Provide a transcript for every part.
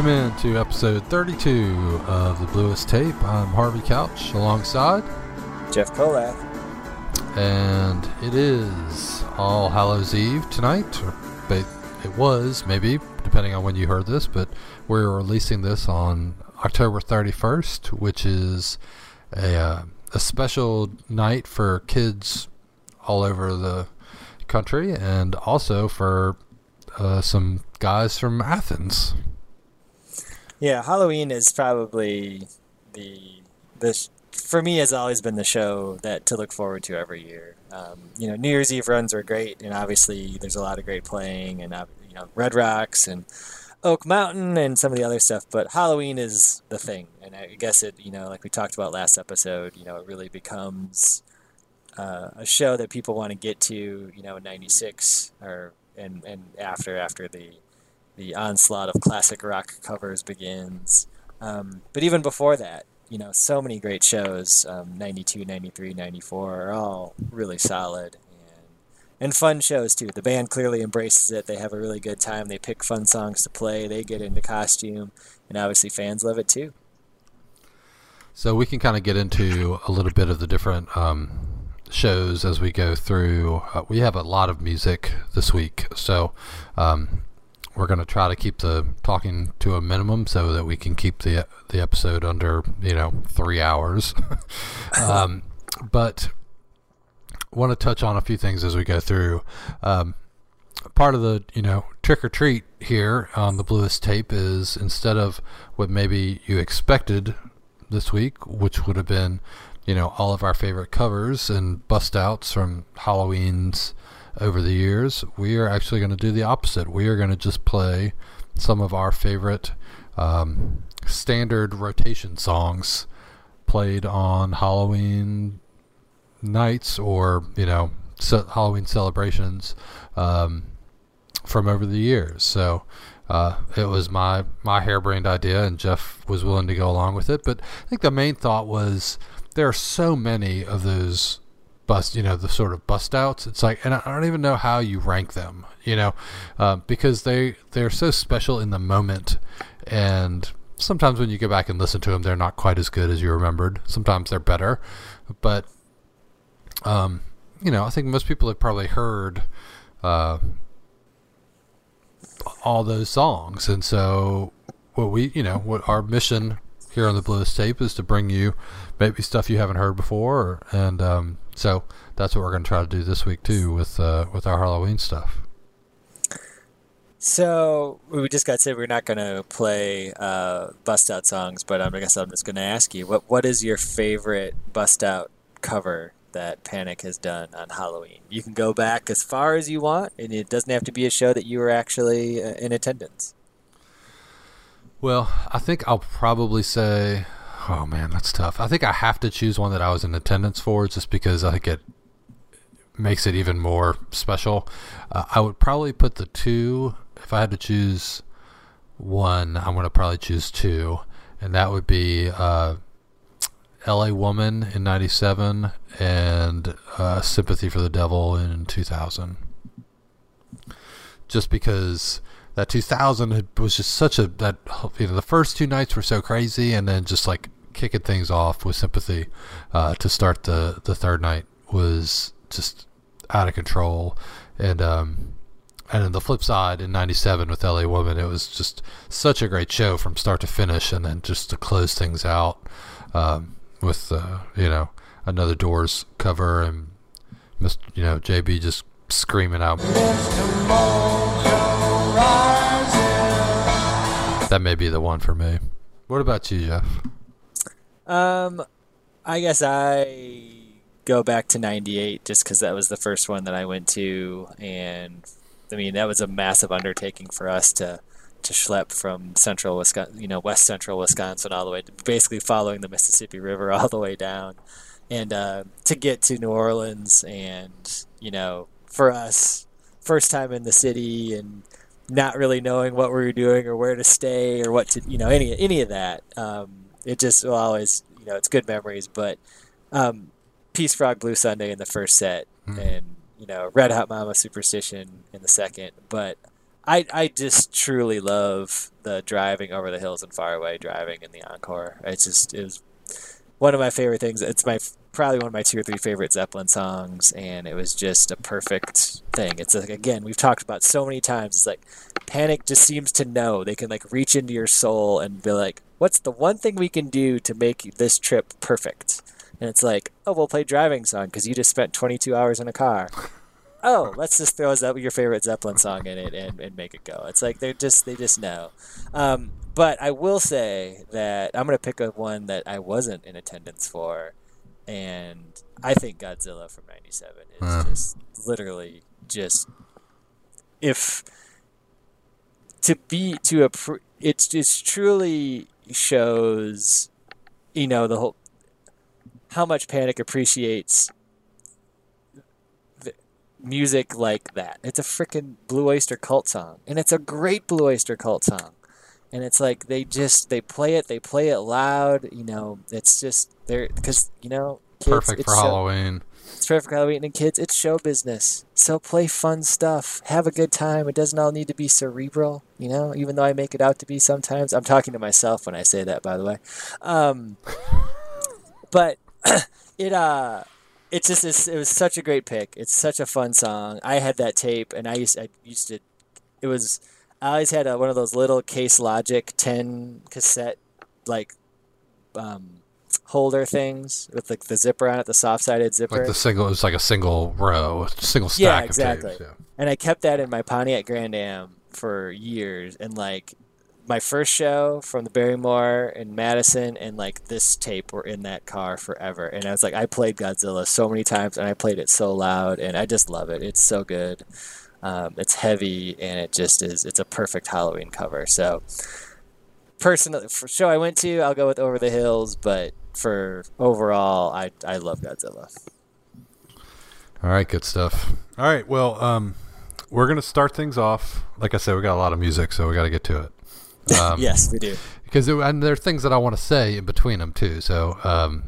Welcome in to episode 32 of the Bluest Tape. I'm Harvey Couch alongside Jeff Kolath. And it is All Hallows Eve tonight. But it was, maybe, depending on when you heard this, but we're releasing this on October 31st, which is a, uh, a special night for kids all over the country and also for uh, some guys from Athens. Yeah, Halloween is probably the this for me has always been the show that to look forward to every year. Um, you know, New Year's Eve runs are great, and obviously there's a lot of great playing, and uh, you know, Red Rocks and Oak Mountain and some of the other stuff. But Halloween is the thing, and I guess it, you know, like we talked about last episode, you know, it really becomes uh, a show that people want to get to, you know, in '96 or and and after after the the onslaught of classic rock covers begins. Um, but even before that, you know, so many great shows, um, 92, 93, 94 are all really solid and, and fun shows too. The band clearly embraces it. They have a really good time. They pick fun songs to play. They get into costume and obviously fans love it too. So we can kind of get into a little bit of the different um, shows as we go through. Uh, we have a lot of music this week, so um, we're going to try to keep the talking to a minimum so that we can keep the the episode under you know three hours. um, but want to touch on a few things as we go through. Um, part of the you know trick or treat here on the bluest tape is instead of what maybe you expected this week, which would have been you know all of our favorite covers and bust outs from Halloween's over the years, we are actually going to do the opposite. We are going to just play some of our favorite um, standard rotation songs played on Halloween nights or you know ce- Halloween celebrations um, from over the years. So uh, it was my my harebrained idea, and Jeff was willing to go along with it. But I think the main thought was there are so many of those bust, you know, the sort of bust outs. It's like, and I don't even know how you rank them, you know, uh, because they they're so special in the moment, and sometimes when you go back and listen to them, they're not quite as good as you remembered. Sometimes they're better, but um, you know, I think most people have probably heard uh, all those songs, and so what we, you know, what our mission here on the Bluest Tape is to bring you maybe stuff you haven't heard before, and um, so that's what we're going to try to do this week too with uh, with our Halloween stuff. So we just got to say we're not going to play uh, bust out songs, but I guess I'm just going to ask you what what is your favorite bust out cover that Panic has done on Halloween? You can go back as far as you want, and it doesn't have to be a show that you were actually uh, in attendance. Well, I think I'll probably say Oh man, that's tough. I think I have to choose one that I was in attendance for, just because I think it makes it even more special. Uh, I would probably put the two. If I had to choose one, I'm to probably choose two, and that would be uh, "L.A. Woman" in '97 and uh, "Sympathy for the Devil" in 2000. Just because that 2000 was just such a that you know the first two nights were so crazy, and then just like kicking things off with sympathy uh, to start the the third night was just out of control, and um, and then the flip side in '97 with LA Woman, it was just such a great show from start to finish, and then just to close things out um, with uh, you know another Doors cover and you know JB just screaming out. That may be the one for me. What about you, Jeff? Um, I guess I go back to '98 just because that was the first one that I went to, and I mean that was a massive undertaking for us to to schlep from central Wisconsin, you know, west central Wisconsin all the way, to basically following the Mississippi River all the way down, and uh, to get to New Orleans, and you know, for us, first time in the city, and not really knowing what we were doing or where to stay or what to, you know, any any of that. Um, it just will always, you know, it's good memories. But um, Peace Frog Blue Sunday in the first set, mm. and you know, Red Hot Mama Superstition in the second. But I I just truly love the driving over the hills and far away driving in the encore. It's just it was one of my favorite things. It's my probably one of my two or three favorite Zeppelin songs, and it was just a perfect thing. It's like again we've talked about so many times. It's like Panic just seems to know they can like reach into your soul and be like, "What's the one thing we can do to make this trip perfect?" And it's like, "Oh, we'll play driving song because you just spent 22 hours in a car." oh, let's just throw your favorite Zeppelin song in it and, and make it go. It's like they're just they just know. Um, but I will say that I'm gonna pick a one that I wasn't in attendance for, and I think Godzilla from '97 is just literally just if to be to a it's just truly shows you know the whole how much Panic appreciates music like that. It's a freaking Blue Oyster Cult song, and it's a great Blue Oyster Cult song. And it's like they just they play it, they play it loud. You know, it's just they're because you know, kids, perfect for show, Halloween. It's perfect for Halloween, and kids, it's show business. So play fun stuff, have a good time. It doesn't all need to be cerebral, you know. Even though I make it out to be sometimes. I'm talking to myself when I say that, by the way. Um, but it uh it's just it's, it was such a great pick. It's such a fun song. I had that tape, and I used I used to. It was I always had a, one of those little Case Logic ten cassette like um, holder things with like the zipper on it, the soft sided zipper. Like the single, it was like a single row, single stack. Yeah, exactly. Tapes, yeah. And I kept that in my Pontiac Grand Am for years, and like my first show from the Barrymore in Madison and like this tape were in that car forever. And I was like, I played Godzilla so many times and I played it so loud and I just love it. It's so good. Um, it's heavy and it just is. It's a perfect Halloween cover. So, personally, for show I went to, I'll go with Over the Hills. But for overall, I I love Godzilla. All right, good stuff. All right, well, um, we're gonna start things off. Like I said, we got a lot of music, so we got to get to it. Um, yes, we do. Because it, and there are things that I want to say in between them too. So um,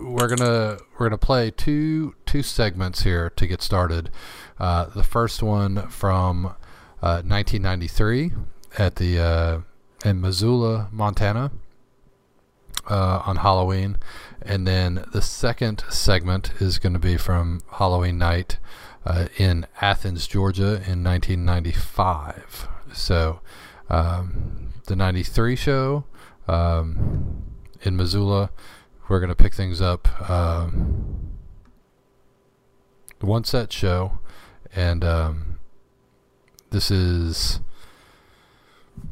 we're gonna we're gonna play two two segments here to get started. Uh, the first one from uh, 1993 at the uh, in Missoula, Montana, uh, on Halloween, and then the second segment is going to be from Halloween night uh, in Athens, Georgia, in 1995. So um, the 93 show um, in Missoula. We're going to pick things up. Um, one set show, and um, this is,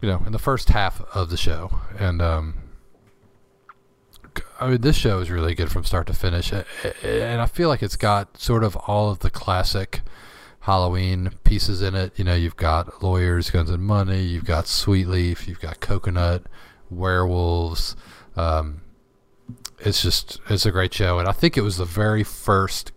you know, in the first half of the show. And, um, I mean, this show is really good from start to finish, and I feel like it's got sort of all of the classic Halloween pieces in it. You know, you've got lawyers, guns and money. You've got Sweet Leaf. You've got coconut, werewolves. Um, it's just it's a great show, and I think it was the very first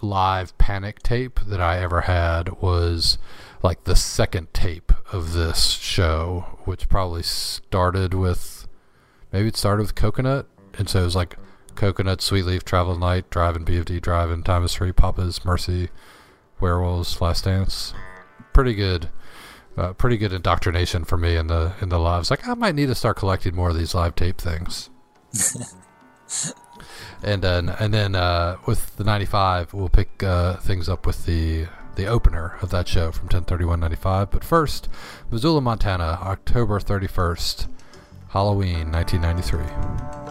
live Panic tape that I ever had was like the second tape of this show, which probably started with maybe it started with coconut, and so it was like coconut, sweet leaf, travel night, driving BFD, driving time is free, Papa's mercy, Werewolves, Last Dance. Pretty good, uh, pretty good indoctrination for me in the in the lives. Like I might need to start collecting more of these live tape things. and then and then uh, with the '95, we'll pick uh, things up with the the opener of that show from 1031.95. But first, Missoula, Montana, October 31st, Halloween, 1993.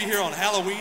Be here on Halloween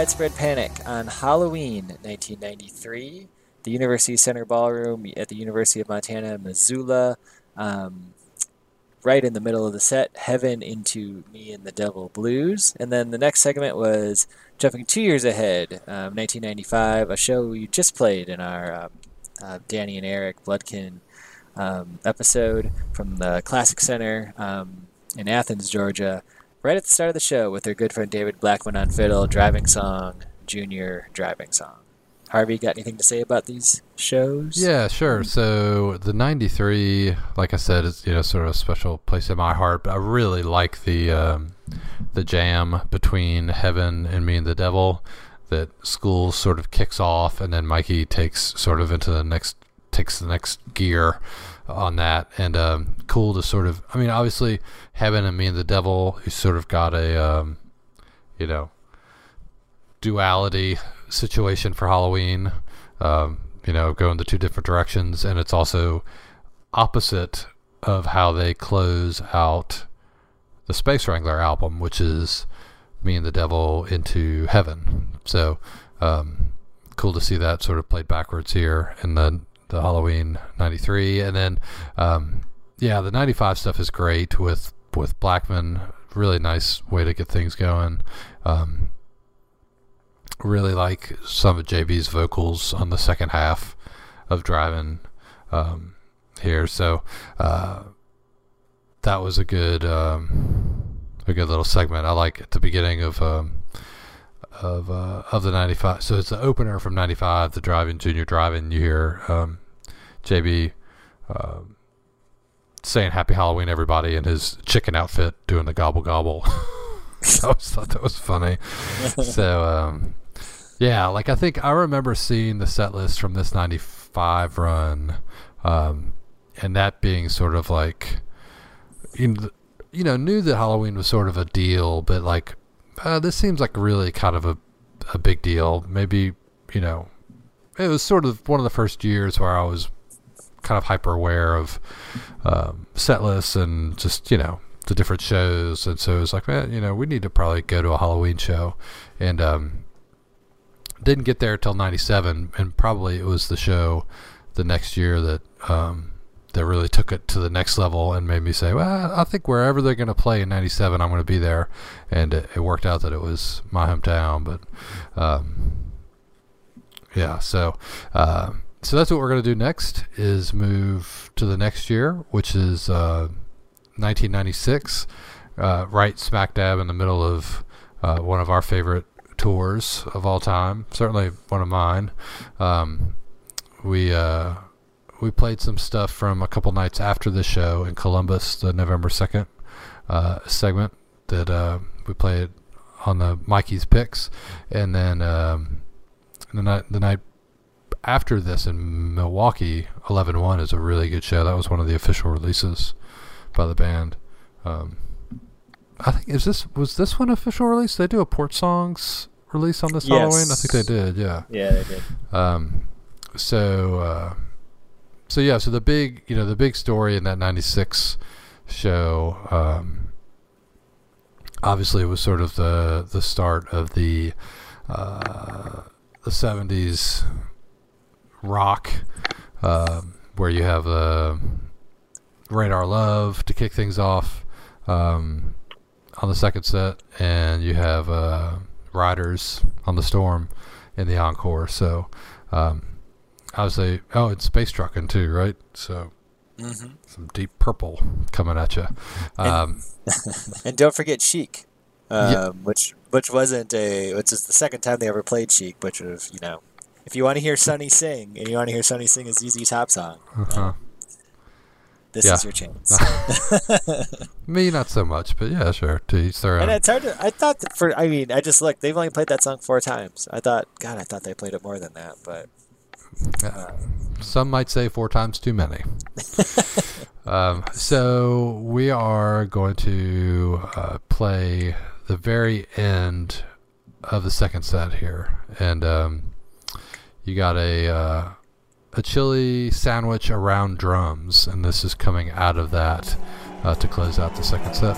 Widespread Panic on Halloween 1993, the University Center Ballroom at the University of Montana, Missoula. Um, right in the middle of the set, Heaven into Me and the Devil Blues. And then the next segment was jumping two years ahead, um, 1995, a show you just played in our um, uh, Danny and Eric Bloodkin um, episode from the Classic Center um, in Athens, Georgia. Right at the start of the show with their good friend David Blackmon on fiddle, driving song, junior driving song. Harvey, got anything to say about these shows? Yeah, sure. So the '93, like I said, is you know sort of a special place in my heart. But I really like the um, the jam between Heaven and Me and the Devil. That school sort of kicks off, and then Mikey takes sort of into the next takes the next gear on that, and um, cool to sort of. I mean, obviously, Heaven and Me and the Devil, who sort of got a um, you know duality situation for Halloween. Um, you know, go in the two different directions, and it's also opposite of how they close out the Space Wrangler album, which is me and the devil into heaven. So um, cool to see that sort of played backwards here in the the Halloween '93, and then um, yeah, the '95 stuff is great with with Blackmon. Really nice way to get things going. Um, really like some of JB's vocals on the second half of Driving um, here. So uh, that was a good um, a good little segment. I like at the beginning of um, of uh, of the '95. So it's the opener from '95, the Driving Junior Driving. You hear um, JB. Uh, saying happy Halloween everybody in his chicken outfit doing the gobble gobble. I always thought that was funny. so um, yeah, like I think I remember seeing the set list from this '95 run, um, and that being sort of like, you know, knew that Halloween was sort of a deal, but like, uh, this seems like really kind of a a big deal. Maybe you know, it was sort of one of the first years where I was kind of hyper aware of um, set lists and just you know the different shows, and so it was like, man, you know, we need to probably go to a Halloween show, and um, didn't get there till '97, and probably it was the show the next year that um, that really took it to the next level and made me say, well, I think wherever they're going to play in '97, I'm going to be there, and it, it, worked out that it was my hometown, but um, yeah, so. Uh, so that's what we're going to do next is move to the next year, which is uh, 1996, uh, right smack dab in the middle of uh, one of our favorite tours of all time. Certainly one of mine. Um, we uh, we played some stuff from a couple nights after the show in Columbus, the November second uh, segment that uh, we played on the Mikey's picks, and then um, the night the night after this in Milwaukee, 11-1 is a really good show. That was one of the official releases by the band. Um, I think is this was this one official release? They do a Porch Songs release on this Yes. Halloween. I think they did. Yeah. Yeah, they did. Um, so uh, so yeah. So the big you know the big story in that '96 show. Um, obviously, it was sort of the the start of the uh, the '70s rock, um, where you have uh, Radar Love to kick things off um, on the second set, and you have uh, Riders on the Storm in the encore. So, um, obviously, oh, it's Space Trucking too, right? So, hmm some deep purple coming at you. Um, And don't forget Chic, um, Yeah. which which wasn't a which is the second time they ever played Chic, which was you know, if you want to hear Sonny sing and you want to hear Sonny sing his ZZ Top song, uh-huh. this Yeah. is your chance. Me, not so much, but yeah, sure. To each their and it's hard to. I thought for. I mean, I just looked. They've only played that song four times. I thought, God, I thought they played it more than that. But Yeah. Some might say four times too many. um, so we are going to uh, play the very end of the second set here, and um, you got a uh, a chili sandwich around drums, and this is coming out of that uh, to close out the second set.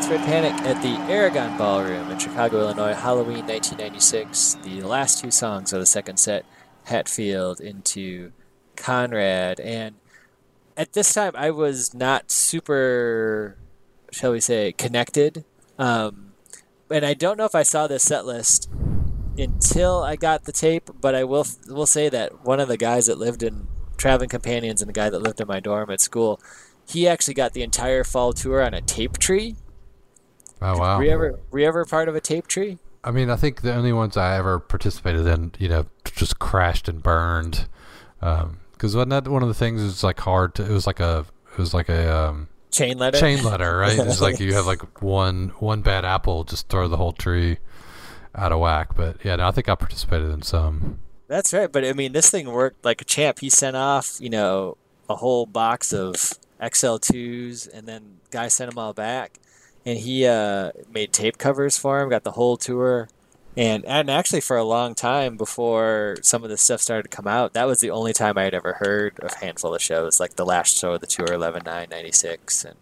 Widespread Panic at the Aragon Ballroom in Chicago, Illinois, Halloween 1996. The last two songs of the second set, Hatfield into Conrad. And at this time, I was not super, shall we say, connected. Um, and I don't know if I saw this set list until I got the tape, but I will will say that one of the guys that lived in Traveling Companions and the guy that lived in my dorm at school, he actually got the entire fall tour on a tape tree. Oh wow! Were you ever were you ever part of a tape tree? I mean, I think the only ones I ever participated in, you know, just crashed and burned. Because wasn't that one of the things? It's like hard to. It was like a. It was like a um, Chain letter. chain letter, right? It's like you have like one one bad apple, just throw the whole tree out of whack. But yeah, no, I think I participated in some. That's right, but I mean, this thing worked like a champ. He sent off, you know, a whole box of XL2s, and then guy sent them all back. And he uh, made tape covers for him, got the whole tour. And, and actually, for a long time before some of this stuff started to come out, that was the only time I had ever heard of Handful of shows, like the last show of the tour, 11 9 96, and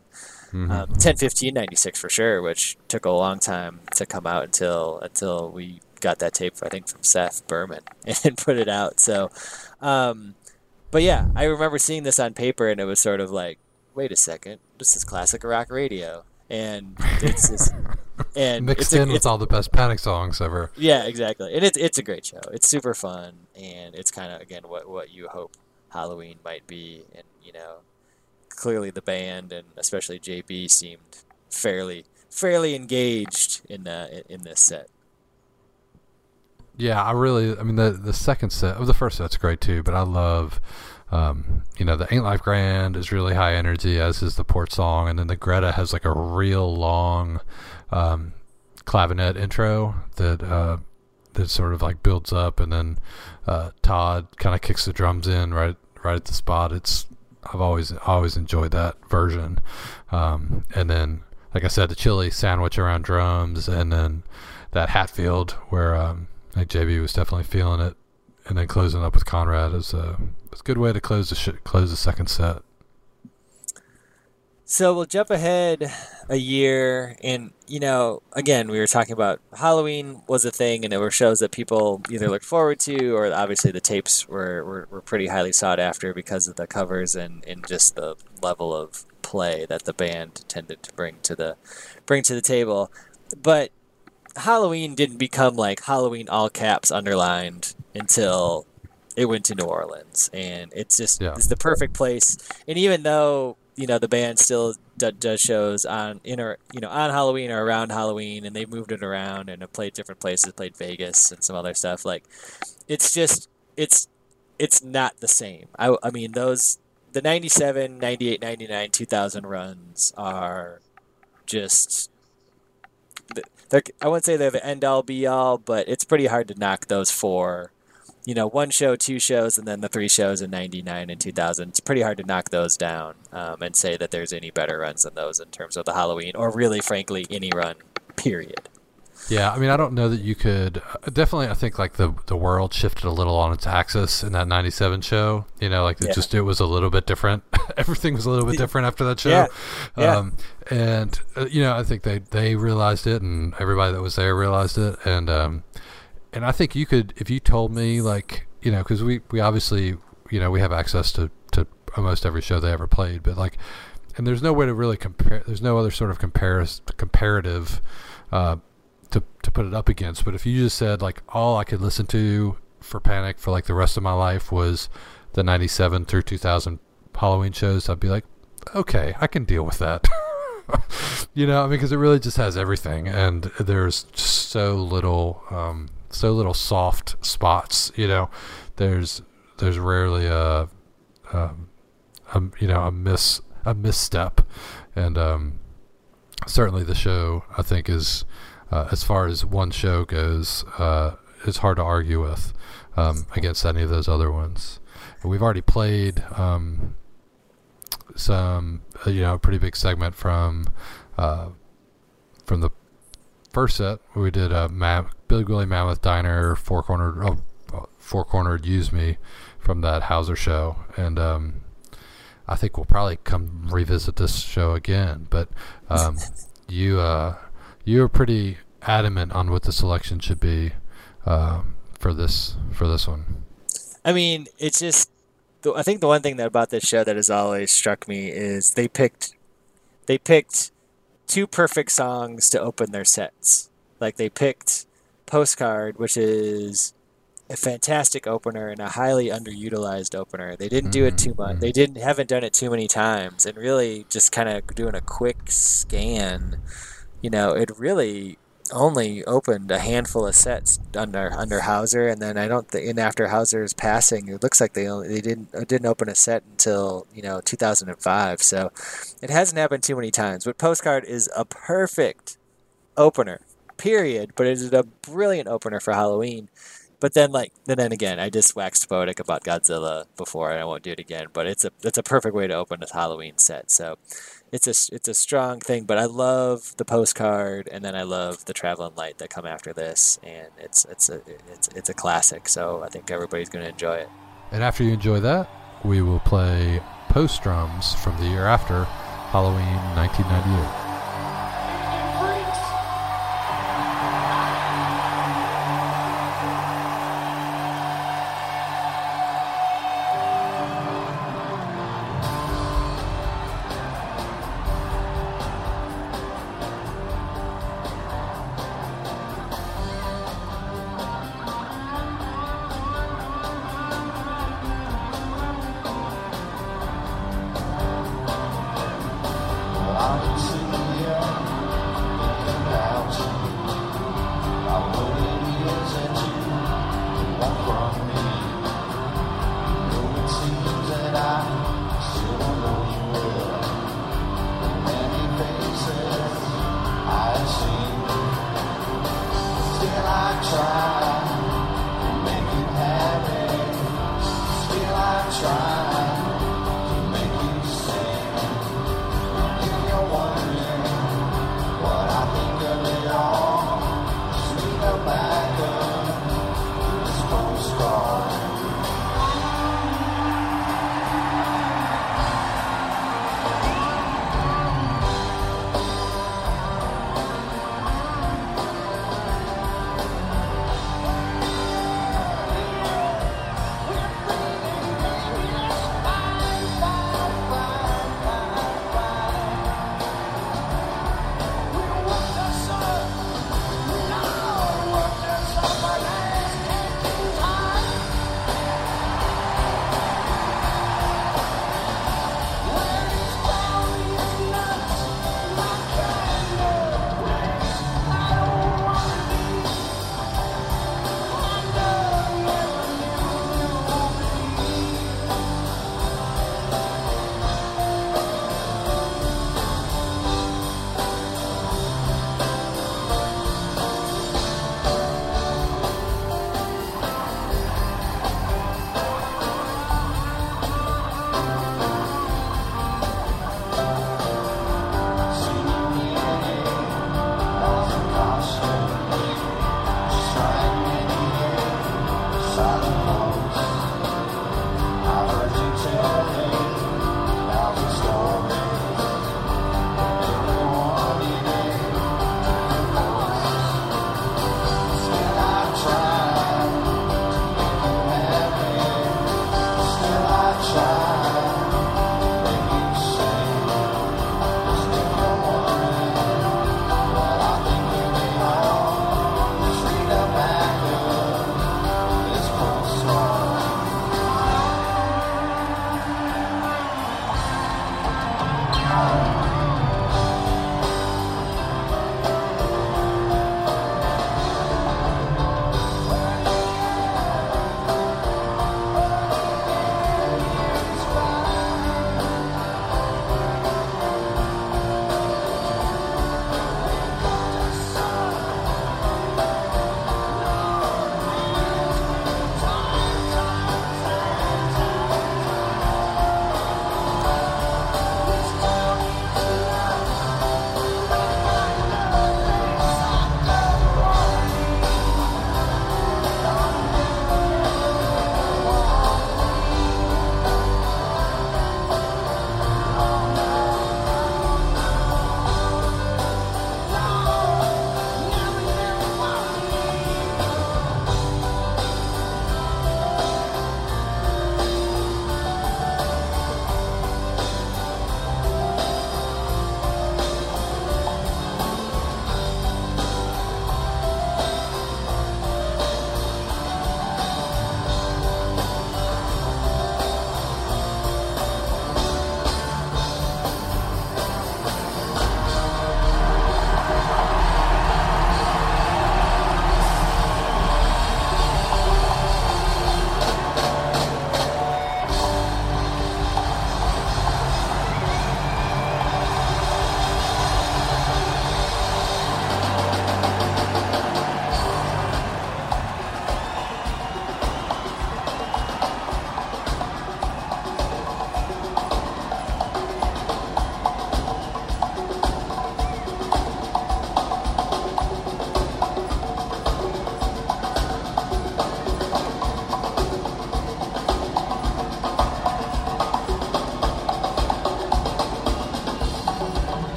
Mhm. um, 10 15 96 for sure, which took a long time to come out until until we got that tape, I think, from Seth Berman and put it out. So, um, but yeah, I remember seeing this on paper and it was sort of like, wait a second, this is classic rock radio. And it's just, and Mixed it's a- in with all the best Panic songs ever. yeah, exactly. And it's it's a great show. It's super fun, and it's kind of again what what you hope Halloween might be. And you know, clearly the band and especially JB seemed fairly fairly engaged in uh, in- in this set. Yeah, I really. I mean, the the second set of the first set's great too, but I love. Um, you know, the Ain't Life Grand is really high energy, as is the Porch Song, and then the Greta has like a real long um, clavinet intro that uh, that sort of like builds up, and then uh, Todd kind of kicks the drums in right right at the spot. It's I've always always enjoyed that version, um, and then like I said, the chili sandwich around drums, and then that Hatfield where um, I JB was definitely feeling it, and then closing up with Conrad is a a good way to close the sh- close the second set. So we'll jump ahead a year, and you know, again, we were talking about Halloween was a thing, and there were shows that people either looked forward to, or obviously the tapes were, were, were pretty highly sought after because of the covers and, and just the level of play that the band tended to bring to the bring to the table. But Halloween didn't become like Halloween all caps underlined until it went to New Orleans, and it's just Yeah. it's the perfect place. And even though you know the band still d- does shows on in or you know on Halloween or around Halloween, and they've moved it around and have played different places, played Vegas and some other stuff. Like it's just it's it's not the same. I I mean those the 97, 98, 99, 2000 runs are just they're, I wouldn't say they're the end all be all, but it's pretty hard to knock those four. You know, one show, two shows, and then the three shows in '99 and 2000. It's pretty hard to knock those down um, and say that there's any better runs than those in terms of the Halloween, or really, frankly, any run. Period. Yeah, I mean, I don't know that you could. Uh, definitely, I think like the the world shifted a little on its axis in that '97 show. You know, like it Yeah. just it was a little bit different. Everything was a little bit different after that show. Yeah, yeah. Um, and uh, you know, I think they they realized it, and everybody that was there realized it, and um, and I think you could if you told me like you know because we we obviously you know we have access to to almost every show they ever played, but like. And there's no way to really compare. There's no other sort of comparis- comparative uh, to to put it up against. But if you just said like all I could listen to for Panic for like the rest of my life was the '97 through 2000 Halloween shows, I'd be like, okay, I can deal with that. you know, I mean, because it really just has everything, and there's so little, um, so little soft spots. You know, there's there's rarely a, um, a you know a miss a misstep, and um, certainly the show I think is uh, as far as one show goes, uh, it's hard to argue with um, against any of those other ones. And we've already played um, some, uh, you know, a pretty big segment from uh, from the first set. We did a Ma- Big Wooly Mammoth Diner four cornered oh, four cornered Use Me from that Houser show, and um, I think we'll probably come revisit this show again. But um, you uh, you were pretty adamant on what the selection should be um, for this for this one. I mean, it's just I think the one thing that about this show that has always struck me is they picked, they picked two perfect songs to open their sets. Like they picked "Postcard," which is a fantastic opener and a highly underutilized opener. They didn't do it too much. They didn't haven't done it too many times, and really just kind of doing a quick scan. You know, it really only opened a handful of sets under under Houser, and then I don't think in after Houser's passing, it looks like they only they didn't didn't open a set until you know 2005. So it hasn't happened too many times. But Postcard is a perfect opener, period. But it is a brilliant opener for Halloween. But then, like, and then again, I just waxed poetic about Godzilla before, and I won't do it again. But it's a it's a perfect way to open a Halloween set. So it's a it's a strong thing. But I love the postcard, and then I love the traveling light that come after this, and it's it's a it's it's a classic. So I think everybody's going to enjoy it. And after you enjoy that, we will play post drums from the year after Halloween 1998.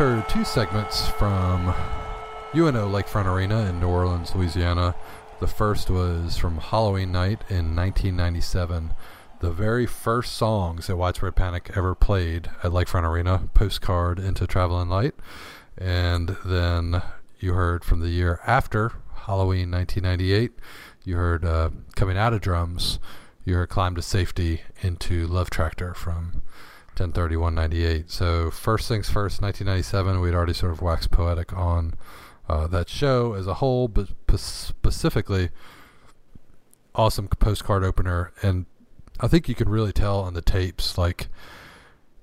Heard two segments from UNO Lakefront Arena in New Orleans, Louisiana. The first was from Halloween night in 1997. The very first songs that Widespread Panic ever played at Lakefront Arena, Postcard into Traveling Light. And then you heard from the year after, Halloween 1998, you heard uh, Coming Out of Drums, you heard Climb to Safety into Love Tractor from 103198. So first things first, 1997. We'd already sort of waxed poetic on uh, that show as a whole, but p- specifically, awesome postcard opener, and I think you can really tell on the tapes like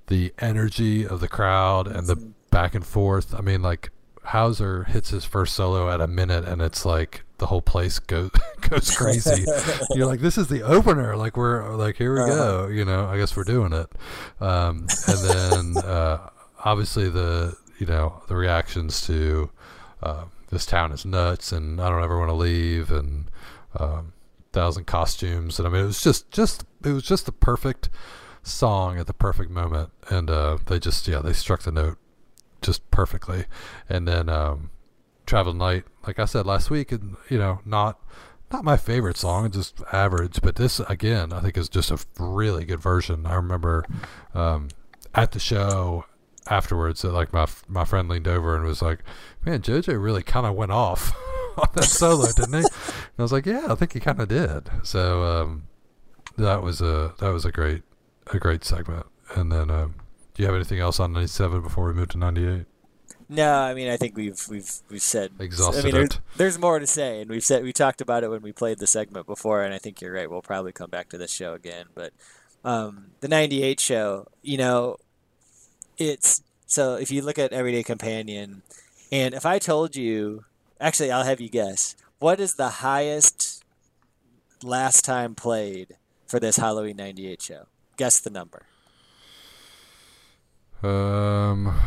the energy of the crowd and the back and forth. I mean, like Houser hits his first solo at a minute, and it's like the whole place goes goes crazy. You're like, this is the opener. Like we're like, here we go. You know, I guess we're doing it. Um, and then uh, obviously the you know the reactions to uh, this town is nuts, and I don't ever want to leave, and um, thousand costumes, and I mean it was just just it was just the perfect song at the perfect moment, and uh, they just yeah they struck the note just perfectly, and then um, Traveling Light, like I said last week, and you know not not my favorite song, just average, but this again I think is just a really good version. I remember um, at the show afterwards that like my my friend leaned over and was like, "Man, JoJo really kind of went off on that solo, didn't he?" And I was like, "Yeah, I think he kind of did." So um, that was a that was a great a great segment. And then, um, do you have anything else on ninety seven before we move to ninety eight? No, I mean I think we've we've we've said Exhausted I mean, there's, there's more to say, and we've said we talked about it when we played the segment before, and I think you're right. We'll probably come back to this show again, but um, the '98 show, you know, it's so if you look at Everyday Companion, and if I told you, actually, I'll have you guess what is the highest last time played for this Halloween '98 show. Guess the number. Um.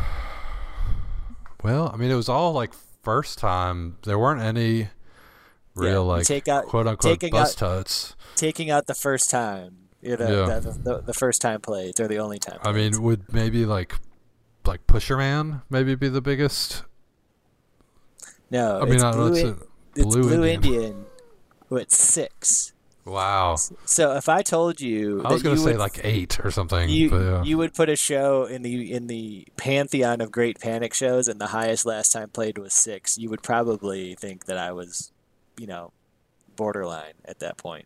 Well, I mean, it was all like first time. There weren't any real you like take out- quote unquote taking bust out- tuts. Taking out the first time, you know, Yeah. the, the, the first time played or the only time. I mean, would maybe like like Pusher Man maybe be the biggest? No, I mean, it's I know Blue, it's a it's Blue Blue Indian. Indian, who at six. Wow. So if I told you, I was gonna say would, like eight or something. you but yeah. you would put a show in the in the pantheon of great Panic shows, and the highest last time played was six, you would probably think that I was, you know, borderline at that point.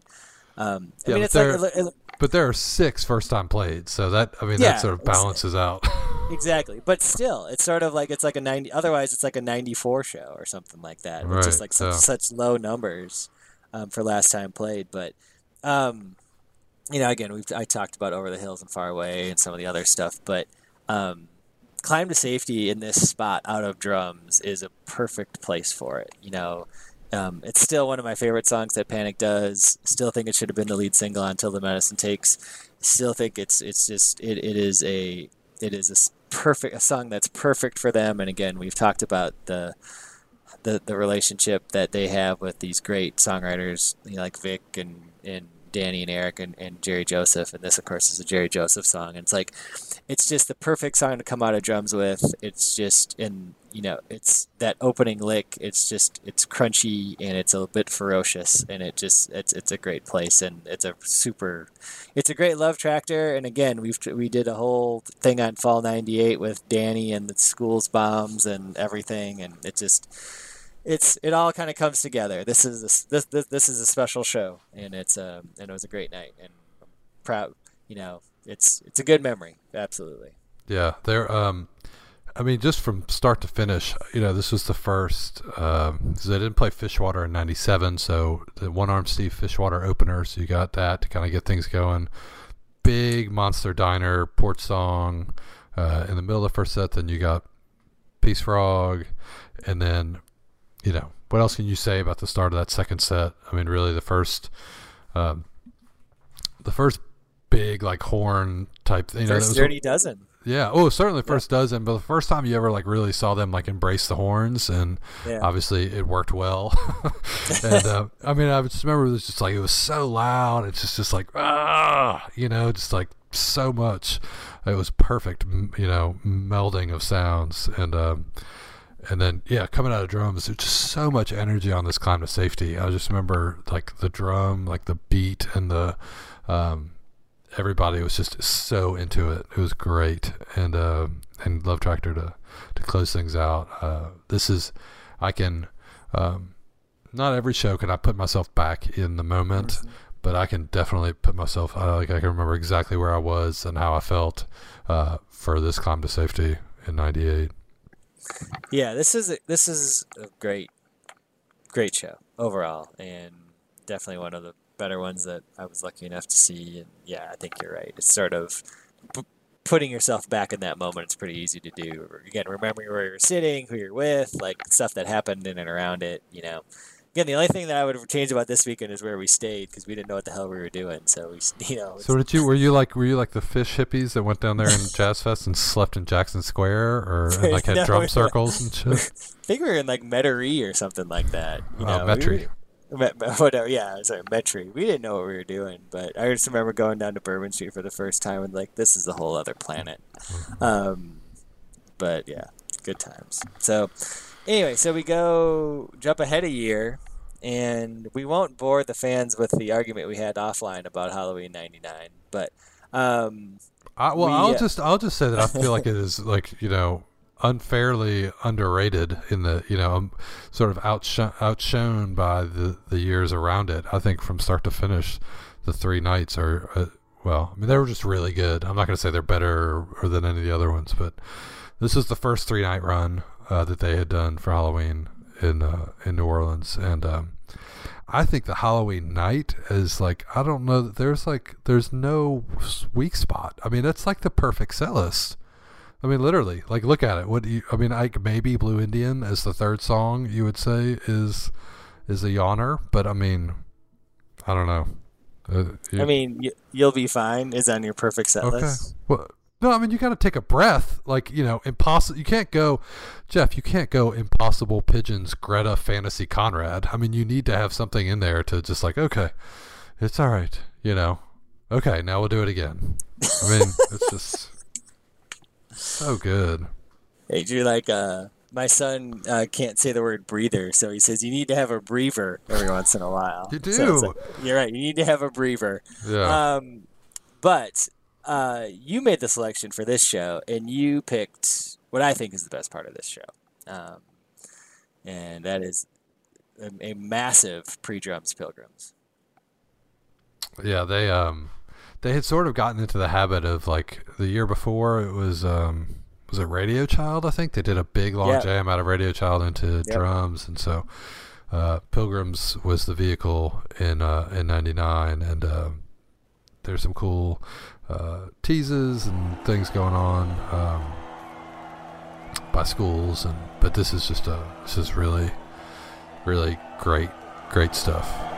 Um, I Yeah, mean, but it's like there- it- but there are six first time played, so that I mean Yeah, that sort of balances out. Exactly, but still, it's sort of like it's like a ninety. Otherwise, it's like a ninety-four show or something like that. Right, like such, yeah. such low numbers um, for last time played. But um, you know, again, we've I talked about Over the Hills and Far Away and some of the other stuff, but um, Climb to Safety in this spot out of drums is a perfect place for it. You know. Um, it's still one of my favorite songs that Panic does. Still think it should have been the lead single until the medicine takes. Still think it's it's just it, it is a it is a perfect a song that's perfect for them and again we've talked about the the, the relationship that they have with these great songwriters you know, like Vic and, and Danny and Eric and, and Jerry Joseph. And this of course is a Jerry Joseph song. And it's like it's just the perfect song to come out of drums with. It's just in you know it's that opening lick. It's just it's crunchy and it's a bit ferocious. And it just it's it's a great place. And it's a super it's a great love tractor and again we've we did a whole thing on fall 98 with danny and the school's bombs and everything. And it just it's it all kind of comes together this is this, this this is a special show and it's um and it was a great night and proud you know it's it's a good memory absolutely Yeah, they're. Um, I mean, just from start to finish, you know, this was the first. Um, they didn't play Fishwater in '97, so the one arm Steve Fishwater opener. So you got that to kind of get things going. Big Monster Diner Porch Song uh, in the middle of the first set. Then you got Peace Frog, and then you know what else can you say about the start of that second set? I mean, really the first. Um, the first big like horn type thing. You know, first was- dirty dozen yeah. Oh, certainly first dozen, but the first time you ever like really saw them like embrace the horns, and Yeah. obviously it worked well. and uh, I mean, I just remember it was just like it was so loud. It's just just like ah, you know, just like so much. It was perfect, you know, melding of sounds and um, and then yeah, coming out of drums, there's just so much energy on this climb to safety. I just remember like the drum, like the beat, and the um, everybody was just so into it. It was great, and uh, and Love Tractor to to close things out. Uh, this is I can um, not every show can I put myself back in the moment, but I can definitely put myself. I like I can remember exactly where I was and how I felt uh, for this climb to safety in '98. Yeah, this is a, this is a great, great show overall, and definitely one of the better ones that I was lucky enough to see. And yeah, I think you're right. It's sort of p- putting yourself back in that moment. It's pretty easy to do. Again, remembering where you're sitting, who you're with, like stuff that happened in and around it. You know. Again, the only thing that I would change about this weekend is where we stayed because we didn't know what the hell we were doing. So we, you know, So did you? Were you like? Were you like the Phish hippies that went down there in Jazz Fest and slept in Jackson Square, or and, like had No, drum circles and shit? I think we were in like Metairie or something like that. You Oh, know, Metairie. We, Met, Met- whatever. Yeah, sorry, Metairie. We didn't know what we were doing, but I just remember going down to Bourbon Street for the first time and like, this is a whole other planet. Um, but yeah, good times. So anyway, so we go jump ahead a year, and we won't bore the fans with the argument we had offline about Halloween '99, but. Um, I, well, We, I'll uh, just I'll just say that I feel like it is like you know unfairly underrated in the you know um, sort of outshone, outshone by the the years around it. I think from start to finish, the three nights are uh, well. I mean, they were just really good. I'm not going to say they're better or, or than any of the other ones, but this is the first three night run uh, that they had done for Halloween in uh, in New Orleans, and um, I think the Halloween night is like I don't know that there's like there's no weak spot. I mean, that's like the perfect set list. I mean, literally, like look at it. What do you? I mean, I maybe Blue Indian as the third song you would say is is a yawner, but I mean, I don't know. Uh, you- I mean, you'll be fine is on your perfect set Okay. list. Well, no, I mean you got to take a breath. Like you know, impossible. You can't go, Jeff. You can't go impossible pigeons. Greta fantasy Conrad. I mean, you need to have something in there to just like, okay, it's all right. You know, okay, now we'll do it again. I mean, it's just so good. Hey, you're like, uh, my son uh, can't say the word breather, so he says you need to have a breather every once in a while. You So do. like- you're right. You need to have a breather. Yeah. Um, but uh, you made the selection for this show, and you picked what I think is the best part of this show, um, and that is a, a massive pre-drums pilgrims. Yeah, they um they had sort of gotten into the habit of like the year before it was um was it Radio Child I think they did a big long Yeah. jam out of Radio Child into Yep. drums and so uh Pilgrims was the vehicle in uh in 99 and um there's some cool uh teases and things going on um by schools and but this is just a this is really really great great stuff.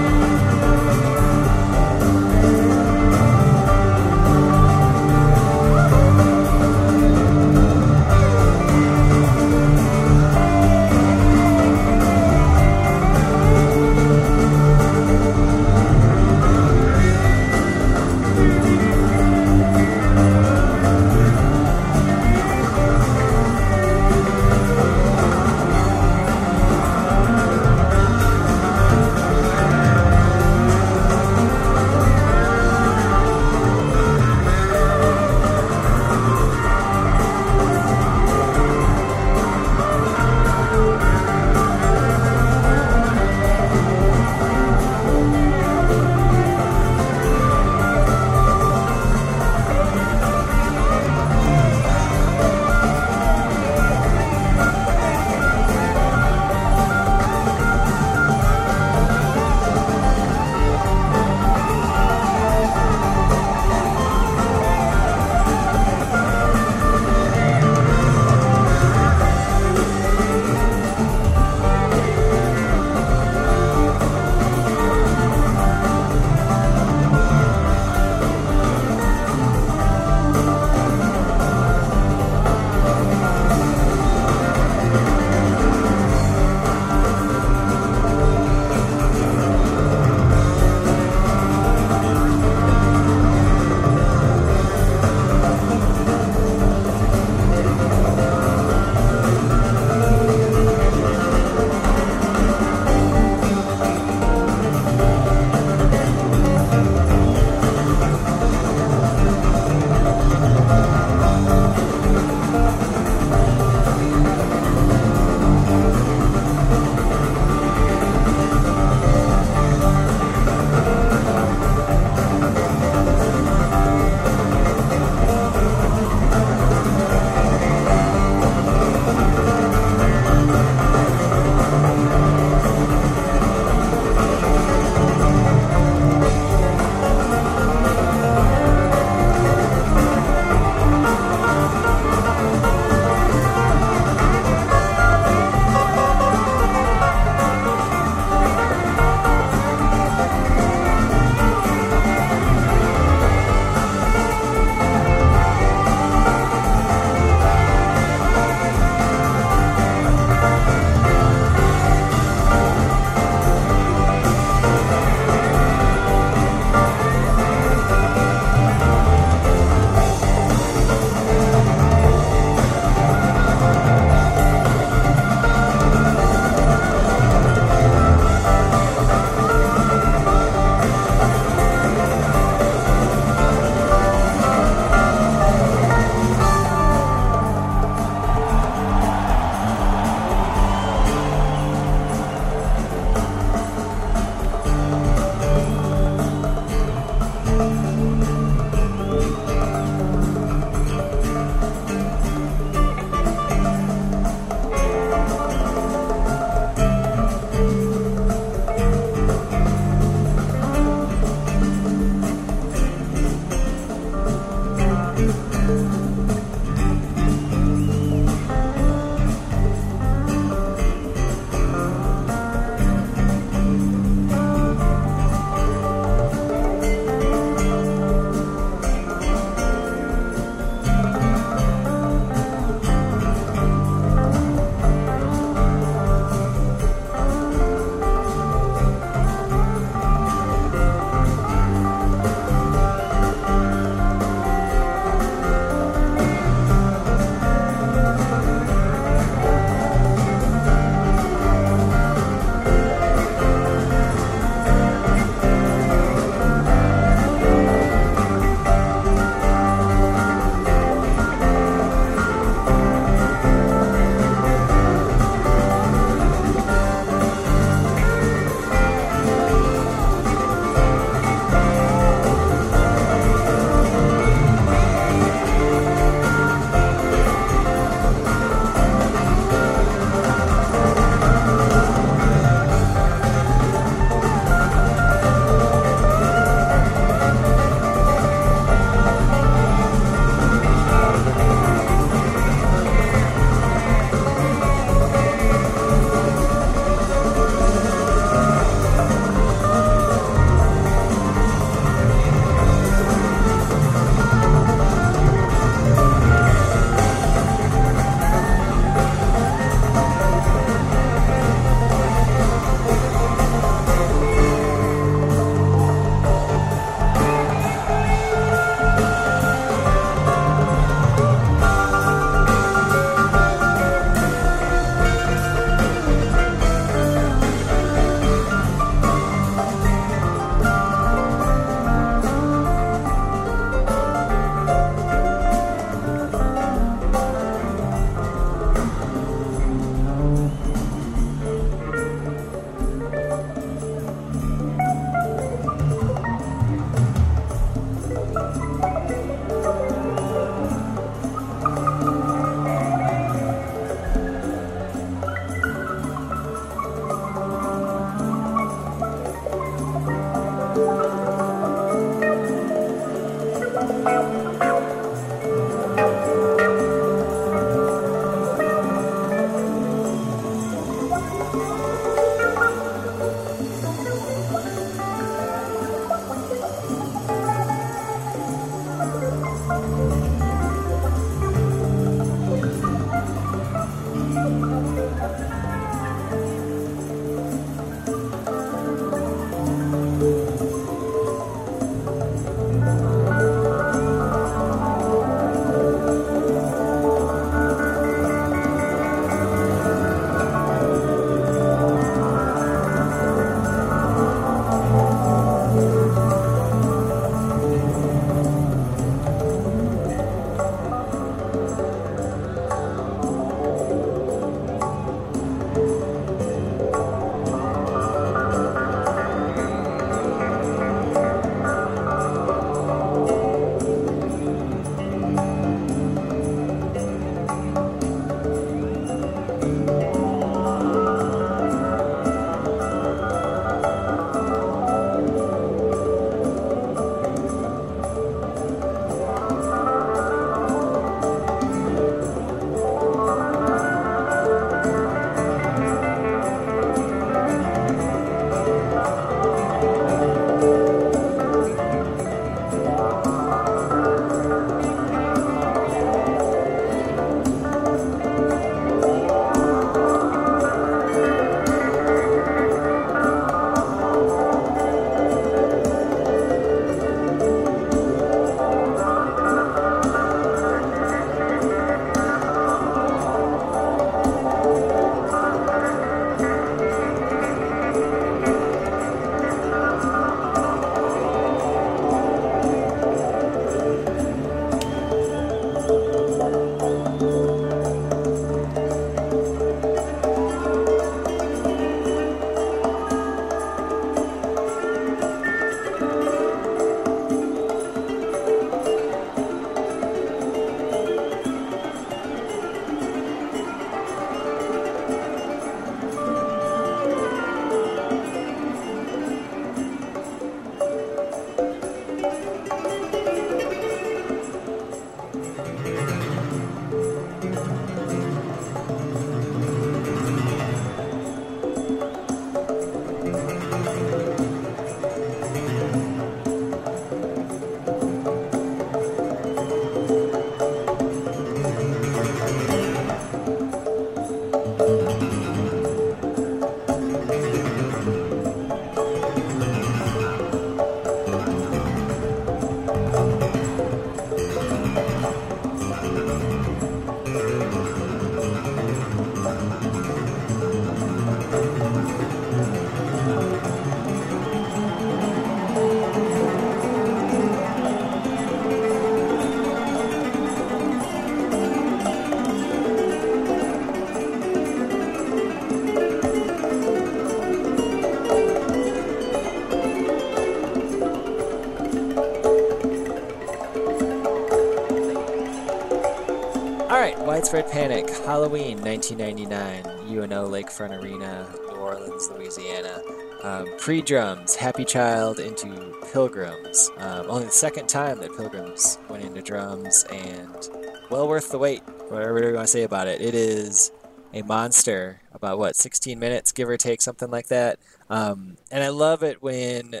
Panic, Halloween 1999, UNO Lakefront Arena, New Orleans, Louisiana. Um, Pre drums, Happy Child into Pilgrims. Um, only the second time that Pilgrims went into drums, and well worth the wait, whatever you want to say about it. It is a monster, about what, 16 minutes, give or take, something like that. Um, and I love it when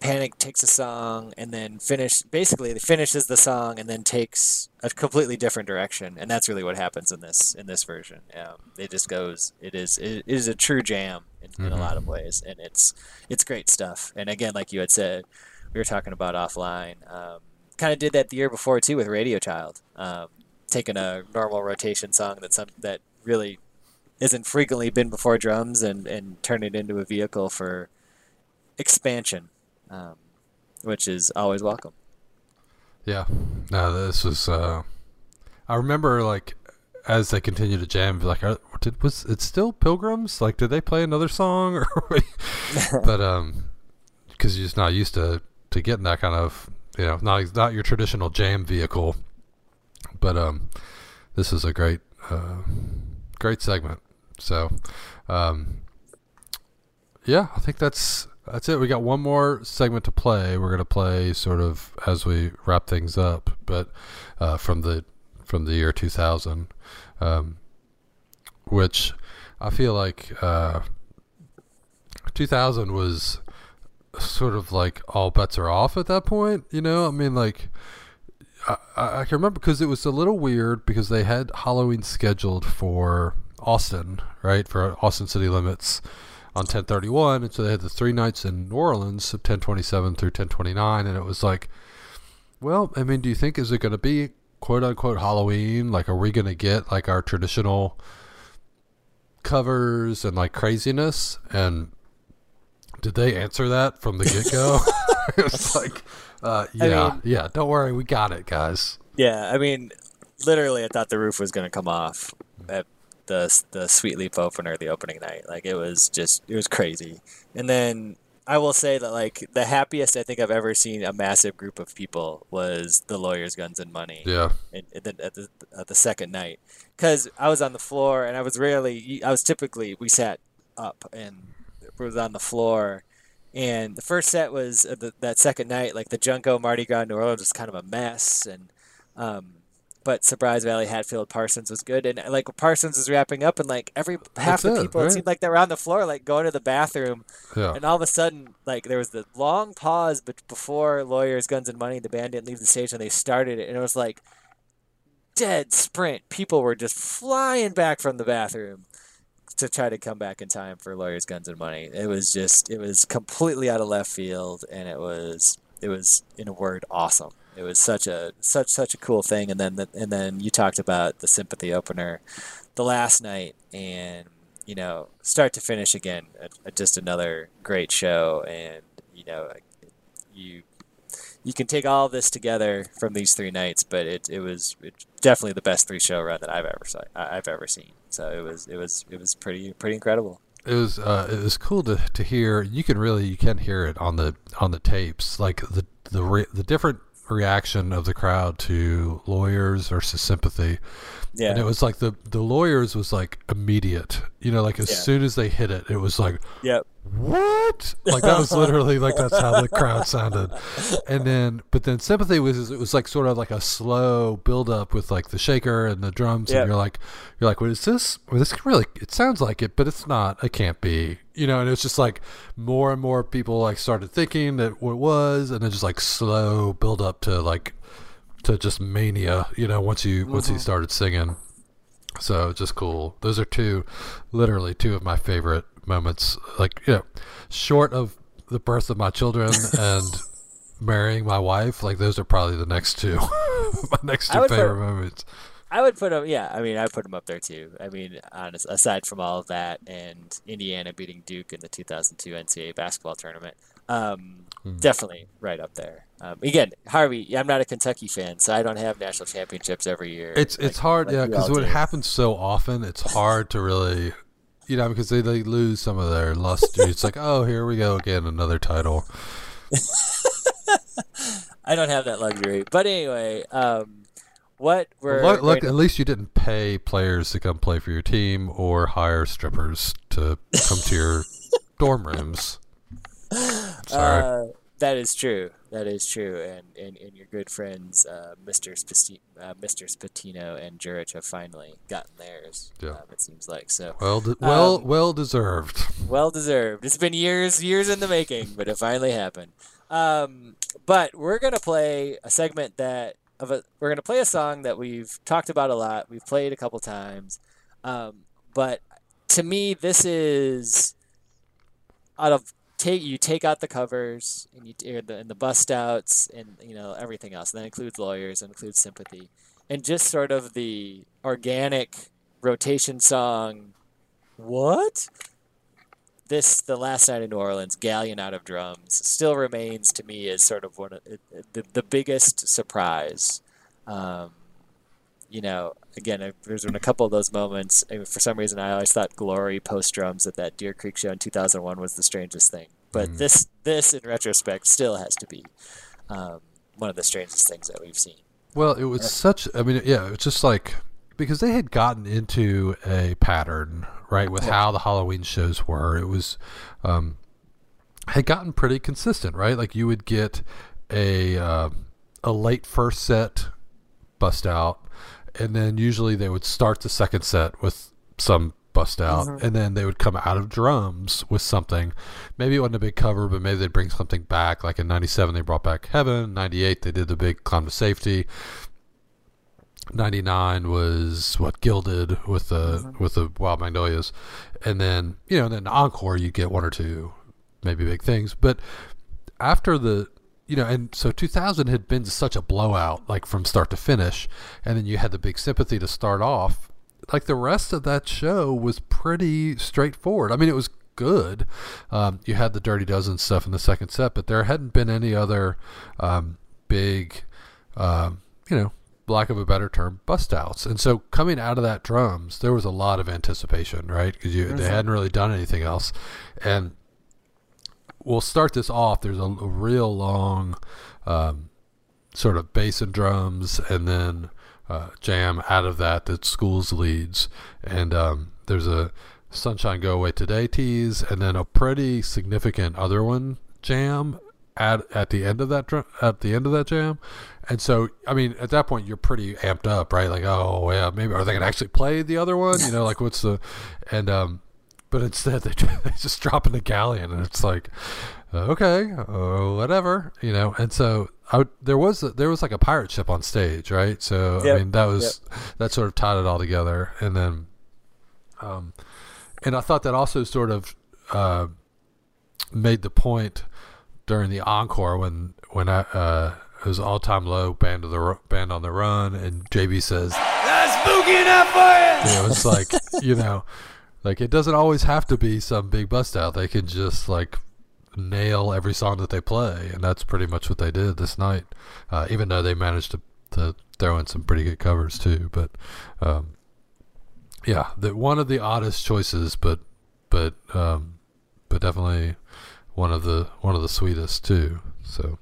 Panic takes a song and then finish basically finishes the song and then takes a completely different direction, and that's really what happens in this in this version. Um, it just goes. It is it is a true jam in, in a lot of ways, and it's it's great stuff. And again, like you had said, we were talking about offline. Um, kind of did that the year before too with Radio Child, um, taking a normal rotation song that some that really isn't frequently been before drums and and turn it into a vehicle for expansion um, which is always welcome. Yeah. No, this was. Uh, I remember like as they continue to jam, like, are, did was it still Pilgrims? Like, did they play another song or? but um, because you're just not used to to getting that kind of you know not not your traditional jam vehicle. But um, this is a great uh, great segment. So um, yeah, I think that's that's it. We got one more segment to play. We're gonna play sort of as we wrap things up, but uh, from the from the year 2000, um, which I feel like uh, 2000 was sort of like all bets are off at that point. You know, I mean, like I, I can remember because it was a little weird because they had Halloween scheduled for Austin, right, for Austin City Limits on 1031 and so they had the three nights in new orleans of 1027 through 1029 and it was like well i mean do you think is it going to be quote unquote halloween? Like are we going to get like our traditional covers and like craziness? And did they answer that from the get-go? It was like uh, yeah mean- yeah don't worry we got it guys. Yeah, I mean, literally, I thought the roof was going to come off the the Sweet Leaf opener, the opening night. Like it was just, it was crazy. And then I will say that like the happiest I think I've ever seen a massive group of people was the Lawyers, Guns, and Money. yeah at, at, the, at, the, at the second night because I was on the floor and I was rarely I was typically we sat up and it was on the floor and the first set was uh, the, that second night like the Junko Mardi Gras New Orleans was kind of a mess and um, but Surprise Valley Hatfield Parsons was good and like Parsons was wrapping up and like every half That's the it, people it seemed like they were on the floor like going to the bathroom yeah and all of a sudden, like there was the long pause, but before Lawyers, Guns, and Money, the band didn't leave the stage, and they started it, and it was like dead sprint. People were just flying back from the bathroom to try to come back in time for Lawyers, Guns, and Money. It was just, it was completely out of left field, and it was, it was in a word, awesome. It was such a such such a cool thing, and then the, and then you talked about the sympathy opener, the last night, and you know, start to finish again, a, just another great show, and you know, you you can take all this together from these three nights, but it it was it, definitely the best three show run that I've ever saw, I've ever seen. So it was it was it was pretty pretty incredible. it was uh, it was cool to, to hear. You can really you can hear it on the on the tapes, like the the the different reaction of the crowd to lawyers versus sympathy. Yeah, And it was like the the lawyers was like immediate. You know, like as Yeah. soon as they hit it, it was like yep, what? Like that was literally like that's how the crowd sounded. And then, but then sympathy was it was like sort of like a slow build up with like the shaker and the drums, Yep. and you're like, you're like, what is this? Well, this really it sounds like it, but it's not. It can't be. You know, and it's just like more and more people like started thinking that it was, and then just like slow build up to like to just mania. You know, once you once he mm-hmm. started singing. So just cool. Those are two, literally two of my favorite moments. Like you know, short of the birth of my children and marrying my wife, like those are probably the next two, my next two would put- favorite moments. I would put him. Yeah, I mean, I put him up there too. I mean, honest, aside from all of that, and Indiana beating Duke in the 2002 NCAA basketball tournament, um, Hmm. definitely right up there. Um, again, Harvey, I'm not a Kentucky fan, so I don't have national championships every year. It's like- it's hard, like yeah, because when it happens so often, it's hard to really, you know, because they, they lose some of their luster. it's like, oh, here we go again, another title. I don't have that luxury. But anyway, um, what we're Look, look, at least you didn't pay players to come play for your team or hire strippers to come to your dorm rooms. Sorry. Uh, that is true. That is true. And and, and your good friends, uh, Mr. Spati- uh, Mr. Spatino and Jurich have finally gotten theirs. Yeah. Um, it seems like so. well, de- well, um, well deserved. Well deserved. It's been years, years in the making, but it finally happened. Um, but we're gonna play a segment that of a. We're gonna play a song that we've talked about a lot. We've played a couple times, um, but to me, this is out of take you take out the covers and you the and the bust outs and you know everything else. And that includes lawyers and includes sympathy and just sort of the organic rotation song. What? This the last night in New Orleans, Galleon out of drums, still remains to me as sort of one of the the biggest surprise. Um, you know, again, there's been a couple of those moments. For some reason, I always thought Glory post drums at that Deer Creek show in 2001 was the strangest thing. But this, this in retrospect, still has to be um, one of the strangest things that we've seen. Well, it was such. I mean, yeah, it's just like because they had gotten into a pattern, right, with how the Halloween shows were. It was um, had gotten pretty consistent, right? Like you would get a uh, a late first set bust out, and then usually they would start the second set with some bust out, mm-hmm. and then they would come out of drums with something. Maybe it wasn't a big cover, but maybe they'd bring something back. Like in '97, they brought back Heaven. '98, they did the big Climb to Safety. 99 was what gilded with the mm-hmm. with the wild magnolias and then you know then encore you get one or two maybe big things but after the you know and so 2000 had been such a blowout like from start to finish and then you had the big sympathy to start off like the rest of that show was pretty straightforward i mean it was good um, you had the dirty dozen stuff in the second set but there hadn't been any other um, big um, you know lack of a better term, bust outs. And so coming out of that drums, there was a lot of anticipation, right? Because they hadn't really done anything else. And we'll start this off. There's a, a real long um, sort of bass and drums, and then uh, jam out of that that schools leads. And um, there's a Sunshine Go Away Today tease, and then a pretty significant other one jam at at the end of that at the end of that jam. And so, I mean, at that point, you're pretty amped up, right? Like, oh yeah, maybe are they gonna actually play the other one? You know, like what's the and um, but instead they, they just drop in the galleon, and it's like, uh, okay, uh, whatever, you know. And so I there was a, there was like a pirate ship on stage, right? So I mean, that was that sort of tied it all together, and then, um, and I thought that also sort of uh, made the point during the encore when when I, uh, it was all time low band of the band on the run, and JB says That's spooky enough for you. you know, it's like you know, like it doesn't always have to be some big bust out. They can just like nail every song that they play, and that's pretty much what they did this night. Uh, even though they managed to to throw in some pretty good covers too, but um, yeah, the one of the oddest choices, but but um, but definitely one of the one of the sweetest too. So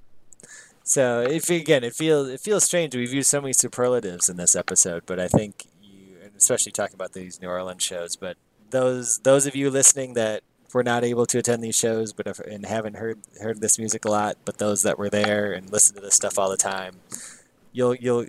So if again, it feels it feels strange. We've used so many superlatives in this episode, but I think you, and especially talking about these New Orleans shows, but those those of you listening that were not able to attend these shows, but have, and haven't heard heard this music a lot, but those that were there and listen to this stuff all the time, you'll you'll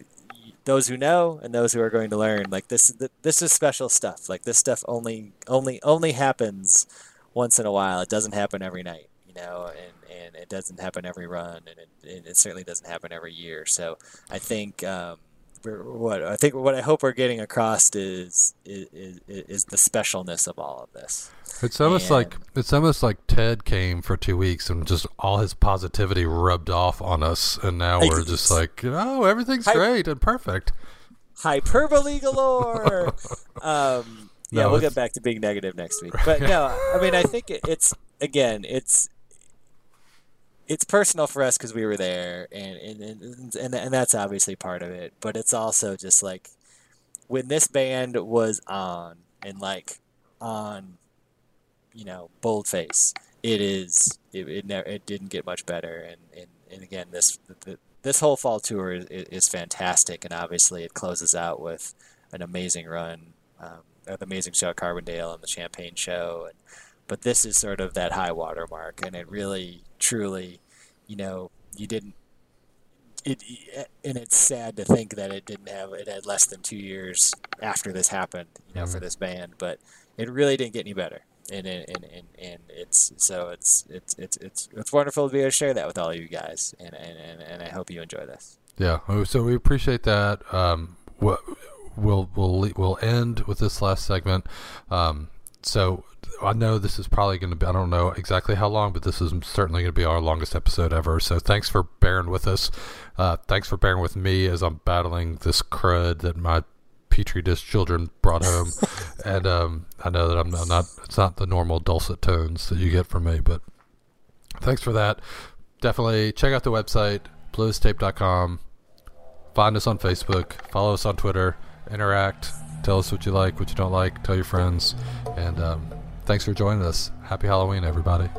those who know and those who are going to learn like this this is special stuff. Like this stuff only only only happens once in a while. It doesn't happen every night, you know, and, and it doesn't happen every run, and it, it, certainly doesn't happen every year. So I think um, what I think what I hope we're getting across is is, is is the specialness of all of this. It's almost like it's almost like Ted came for two weeks and just all his positivity rubbed off on us, and now we're just like, oh, everything's Hi- great and perfect. hyperbole galore. um, yeah, No, we'll get back to being negative next week. But no, I mean, I think it- it's again, it's it's personal for us because we were there, and and, and and and that's obviously part of it. But it's also just like when this band was on and like on, you know, boldface. It is. It it, never, it didn't get much better, and, and, and again, this the, this whole fall tour is, is fantastic, and obviously it closes out with an amazing run, um, an amazing show at Carbondale and the Champaign Show, and, but this is sort of that high water mark, and it really, truly, you know, you didn't. It, and it's sad to think that it didn't have it had less than two years after this happened, you know, for Mhm. this band. But it really didn't get any better, and and, and, and, it's so it's it's it's it's it's wonderful to be able to share that with all of you guys, and and, and, and I hope you enjoy this. Yeah, so we appreciate that. Um, wha- we'll we'll we'll end with this last segment. Um, so I know this is probably going to be I don't know exactly how long, but this is certainly going to be our longest episode ever. So thanks for bearing with us. Uh, thanks for bearing with me as I'm battling this crud that my petri dish children brought home, and um, I know that I'm not, it's not the normal dulcet tones that you get from me, but thanks for that. Definitely check out the website bluestape.com. Find us on Facebook. Follow us on Twitter. Interact. Tell us what you like, what you don't like. Tell your friends. And um, thanks for joining us. Happy Halloween, everybody.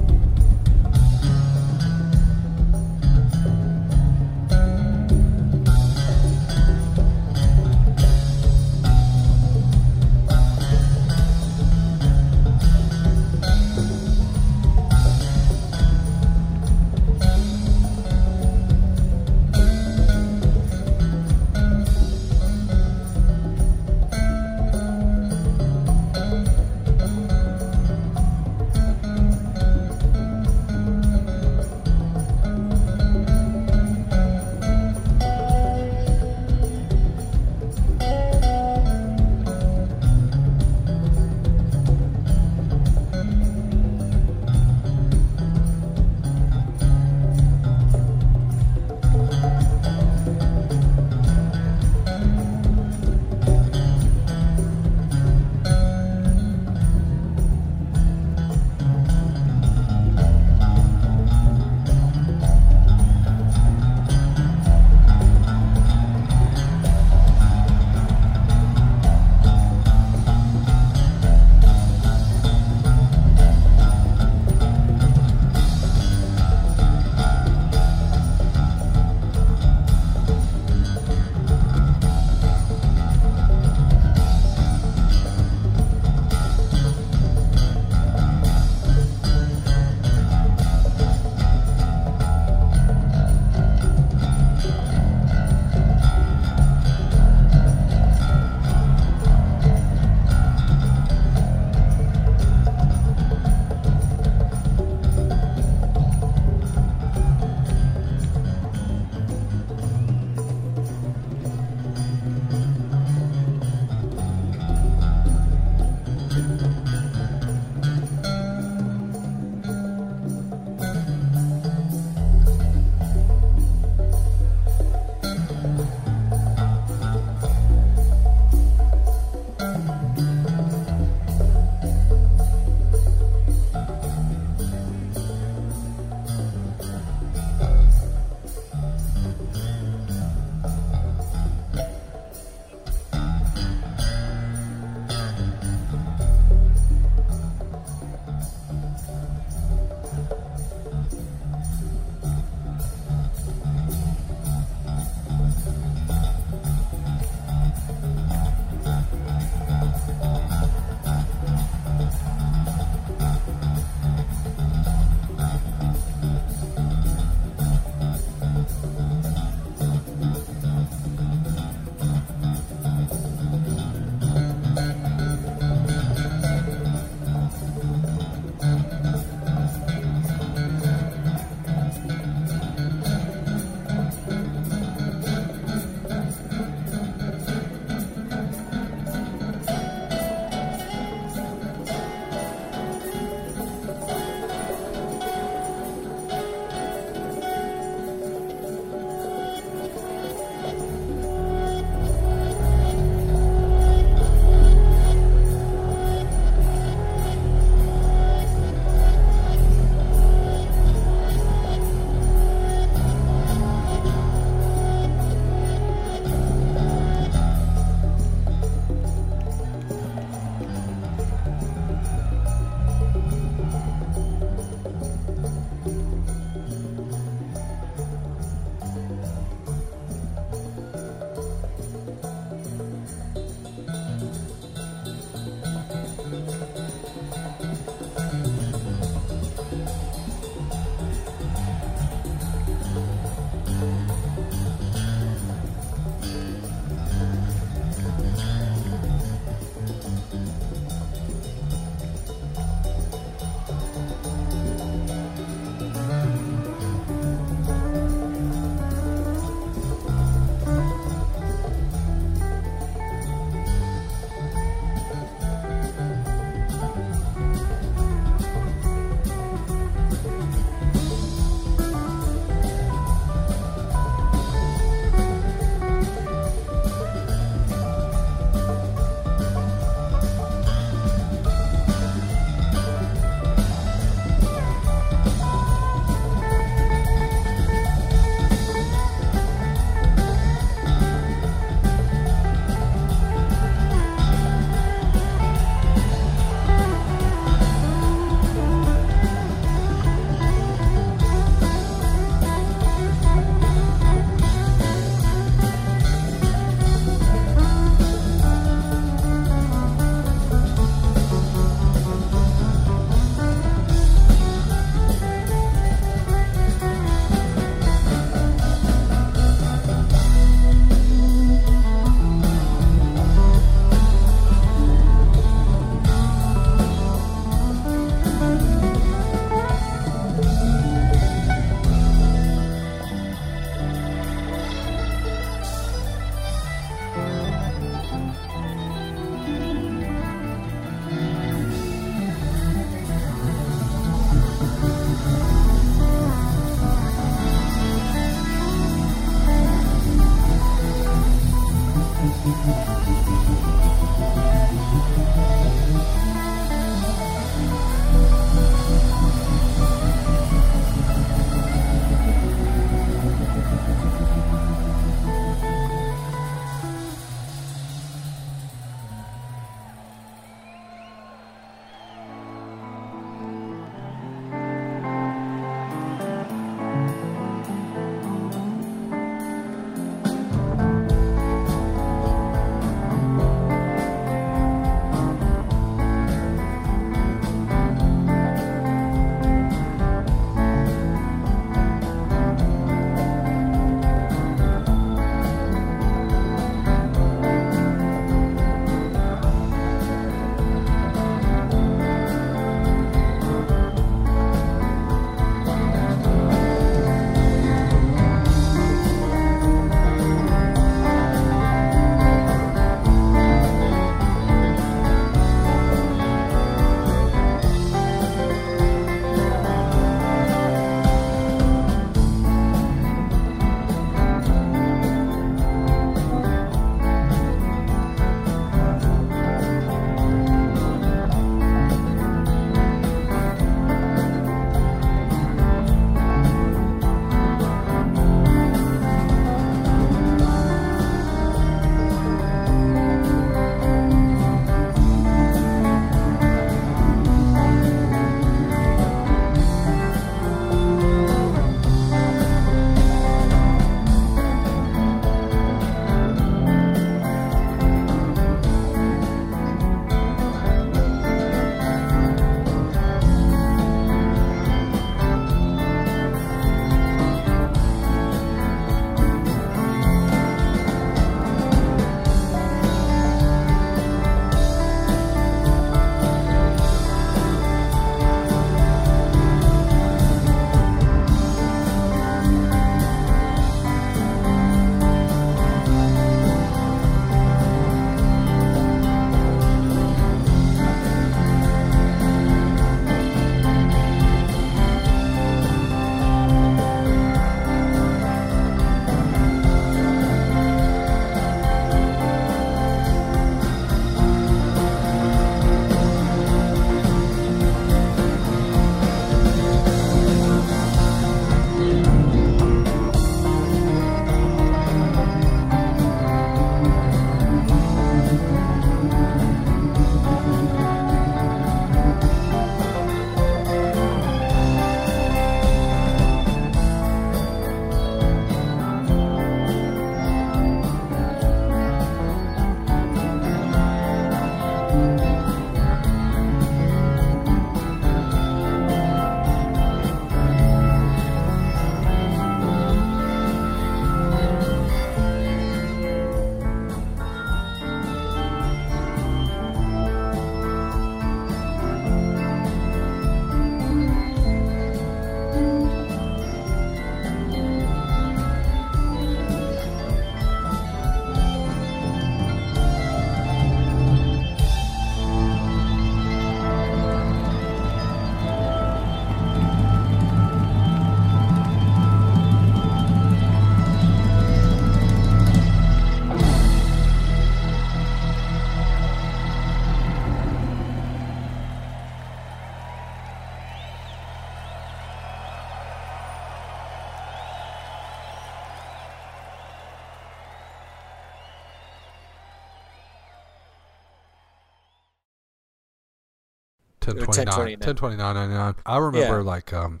1029 1029.99 i remember Yeah. like um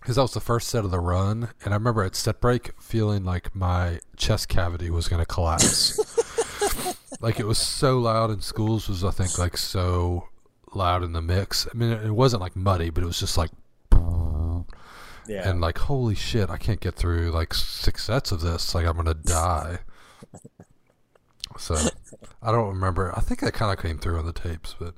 because that was the first set of the run and i remember at set break feeling like my chest cavity was going to collapse. Like it was so loud and schools was i think like so loud in the mix. I mean it, wasn't like muddy but it was just like Yeah. and like holy shit i can't get through like six sets of this. Like i'm gonna die. So i don't remember. I think that kind of came through on the tapes but